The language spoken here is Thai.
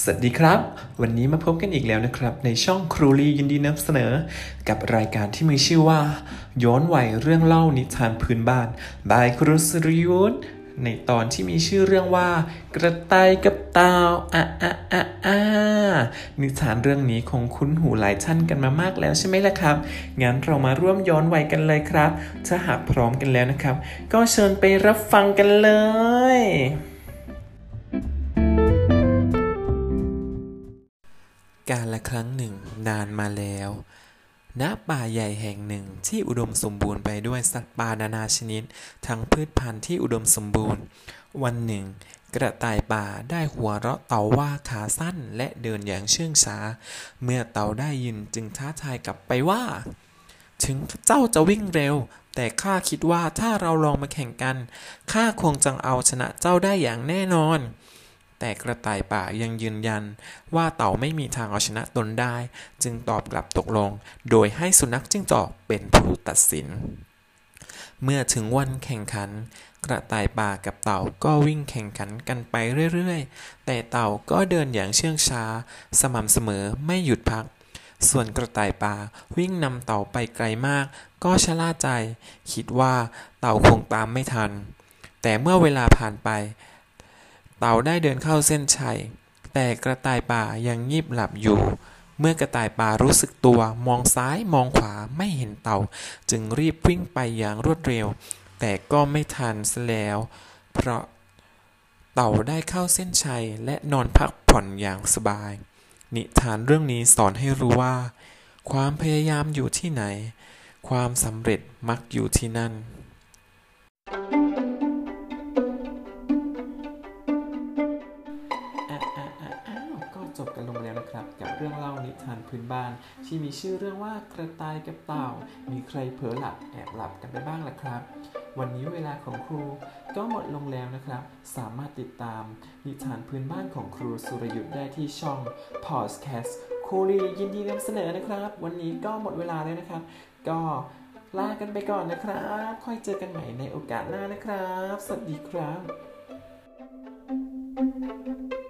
สวัสดีครับ วันนี้มาพบกันอีกแล้วนะครับ ในช่องครูลียินดีนำเสนอ กับรายการที่มีชื่อว่า ย้อนวัยเรื่องเล่านิทานพื้นบ้านบายครูสรยุทธในตอนที่มีชื่อเรื่องว่า กระต่ายกับเต่าอะอะอะอะนิทานเรื่องนี้คงคุ้นหูหลายท่านกันมามากแล้วใช่ไหมล่ะครับ งั้นเรามาร่วมย้อนวัยกันเลยครับ ถ้าหากพร้อมกันแล้วนะครับ ก็เชิญไปรับฟังกันเลย การละครั้งหนึ่งนานมาแล้ว ณ ป่าใหญ่แห่งหนึ่งที่อุดมสมบูรณ์ไปด้วยสัตว์ป่านานาชนิด ทั้งพืชพันธุ์ที่อุดมสมบูรณ์ วันหนึ่ง กระต่ายป่าได้หัวเราะเต่าว่าขาสั้นและเดินอย่างเชื่องช้า เมื่อเต่าได้ยินจึงท้าทายกลับไปว่า ถึงเจ้าจะวิ่งเร็ว แต่ข้าคิดว่าถ้าเราลองมาแข่งกันข้าคงจะเอาชนะเจ้าได้อย่างแน่นอน แต่กระต่ายป่ายังยืนยัน ว่าเต่าไม่มีทางเอาชนะตนได้ จึงตอบกลับตกลง โดยให้สุนัขจิ้งจอกเป็นผู้ตัดสิน เมื่อถึงวันแข่งขัน กระต่ายป่ากับเต่าก็วิ่งแข่งขันกันไปเรื่อยๆ แต่เต่าก็เดินอย่างเชื่องช้า สม่ำเสมอไม่หยุดพักส่วนกระต่ายป่าวิ่งนำเต่าไปไกลมาก ก็ชะล่าใจ คิดว่าเต่าคงตามไม่ทัน แต่เมื่อเวลาผ่านไป เต่าได้เดินเข้าเส้นชัย แต่กระต่ายป่ายังงีบหลับอยู่ เมื่อกระต่ายป่ารู้สึกตัว มองซ้ายมองขวาไม่เห็นเต่า จึงรีบวิ่งไปอย่างรวดเร็ว แต่ก็ไม่ทันซะแล้ว เพราะเต่าได้เข้าเส้นชัยและนอนพักผ่อนอย่างสบาย นิทานเรื่องนี้สอนให้รู้ว่า ความพยายามอยู่ที่ไหน ความสำเร็จมักอยู่ที่นั่น นลงแล้วนะครับกับเรื่องเล่านิทานพื้นบ้าน ที่มีชื่อเรื่องว่ากระต่ายกับเต่า มีใครเผลอหลับแอบหลับกันไปบ้างล่ะครับ วันนี้เวลาของครูก็หมดลงแล้วนะครับ สามารถติดตาม นิทานพื้นบ้านของครูสุรยุทธ์ได้ที่ช่อง Podcast ครูรียินดีนำเสนอนะครับ วันนี้ก็หมดเวลาแล้วนะครับ ก็ลากันไปก่อนนะครับ ค่อยเจอกันใหม่ในโอกาสหน้านะครับ สวัสดีครับ